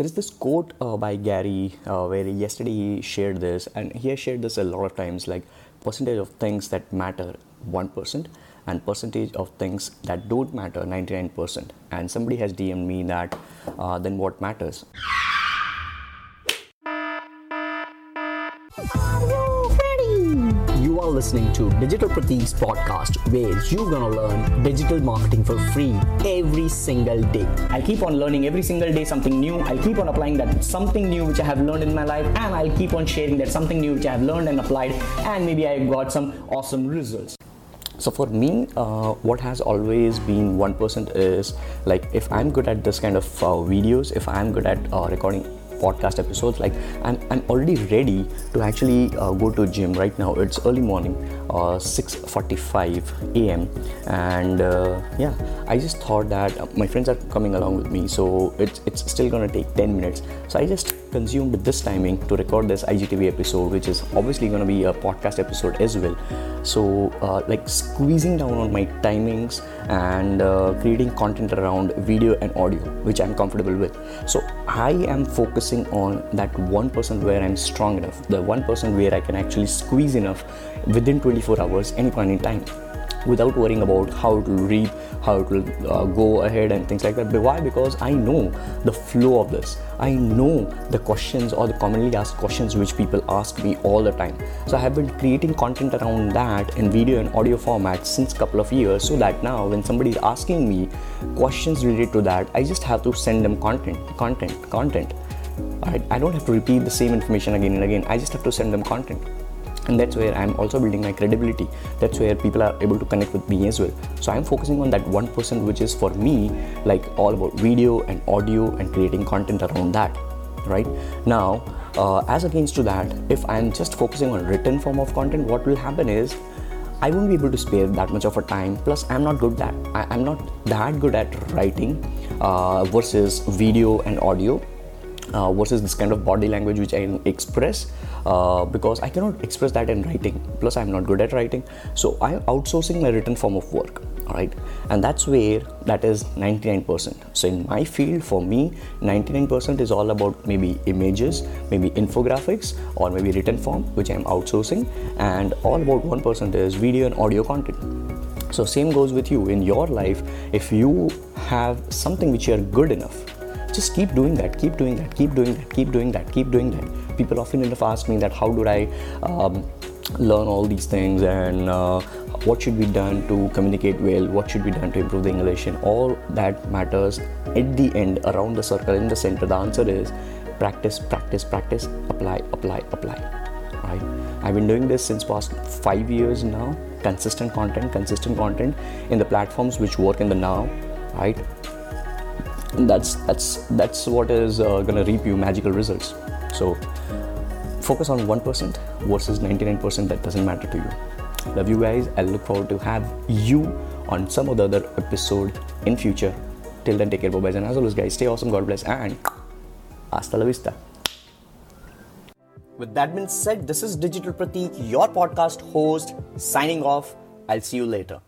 there is this quote uh, by Gary uh, where yesterday he shared this, and he has shared this a lot of times like percentage of things that matter 1% and percentage of things that don't matter 99%. And somebody has DM'd me that uh, then what matters? Are listening to Digital Pratik's podcast where you're gonna learn digital marketing for free every single day. I keep on learning every single day something new. I'll keep on applying that something new which I have learned in my life, and I'll keep on sharing that something new which I have learned and applied, and maybe I got some awesome results. So for me, uh, what has always been one percent is like if I'm good at this kind of uh, videos, if I'm good at uh, recording podcast episodes like i'm, I'm already ready to actually uh, go to gym right now. It's early morning uh, 6.45 a.m and uh, yeah i just thought that uh, my friends are coming along with me so it's, it's still gonna take 10 minutes. So i just consumed this timing to record this igtv episode which is obviously gonna be a podcast episode as well. So uh, like squeezing down on my timings and uh, creating content around video and audio which i'm comfortable with. So i am focusing on that 1% person where i'm strong enough the 1% person where i can actually squeeze enough within 24 hours any point in time without worrying about how it will read, how it will uh, go ahead, and things like that. But why? Because I know the flow of this. I know the questions or the commonly asked questions which people ask me all the time. So I have been creating content around that in video and audio format since couple of years, so that now when somebody is asking me questions related to that, I just have to send them content, content, content. I, I don't have to repeat the same information again and again. I just have to send them content and that's where i'm also building my credibility. That's where people are able to connect with me as well. So i'm focusing on that 1% which is for me like all about video and audio and creating content around that right? Now uh, as against to that if i'm just focusing on written form of content what will happen is I won't be able to spare that much of a time. Plus, I'm not good at I, am not that good at writing uh, versus video and audio uh, versus this kind of body language which I express uh, because I cannot express that in writing. Plus, I'm not good at writing, so I'm outsourcing my written form of work. All right, and that's where that is 99%. So in my field, for me, 99% is all about maybe images, maybe infographics, or maybe written form, which I'm outsourcing, and all about 1% is video and audio content. So same goes with you in your life. If you have something which you are good enough just keep doing that keep doing that keep doing that keep doing that keep doing that. People often enough ask me that how do i um, learn all these things and uh, what should be done to communicate well what should be done to improve the english and all that matters at the end around the circle in the center. The answer is practice practice practice apply apply apply right? I've been doing this since past five years now. Consistent content consistent content in the platforms which work in the now right that's that's that's what is uh, going to reap you magical results. So focus on 1% versus 99% that doesn't matter to you. Love you guys. I look forward to have you on some of the other episode in future. Till then take care. Bye bye and as always guys stay awesome. God bless. And hasta la vista. With that being said this is digital pratik your podcast host signing off. I'll see you later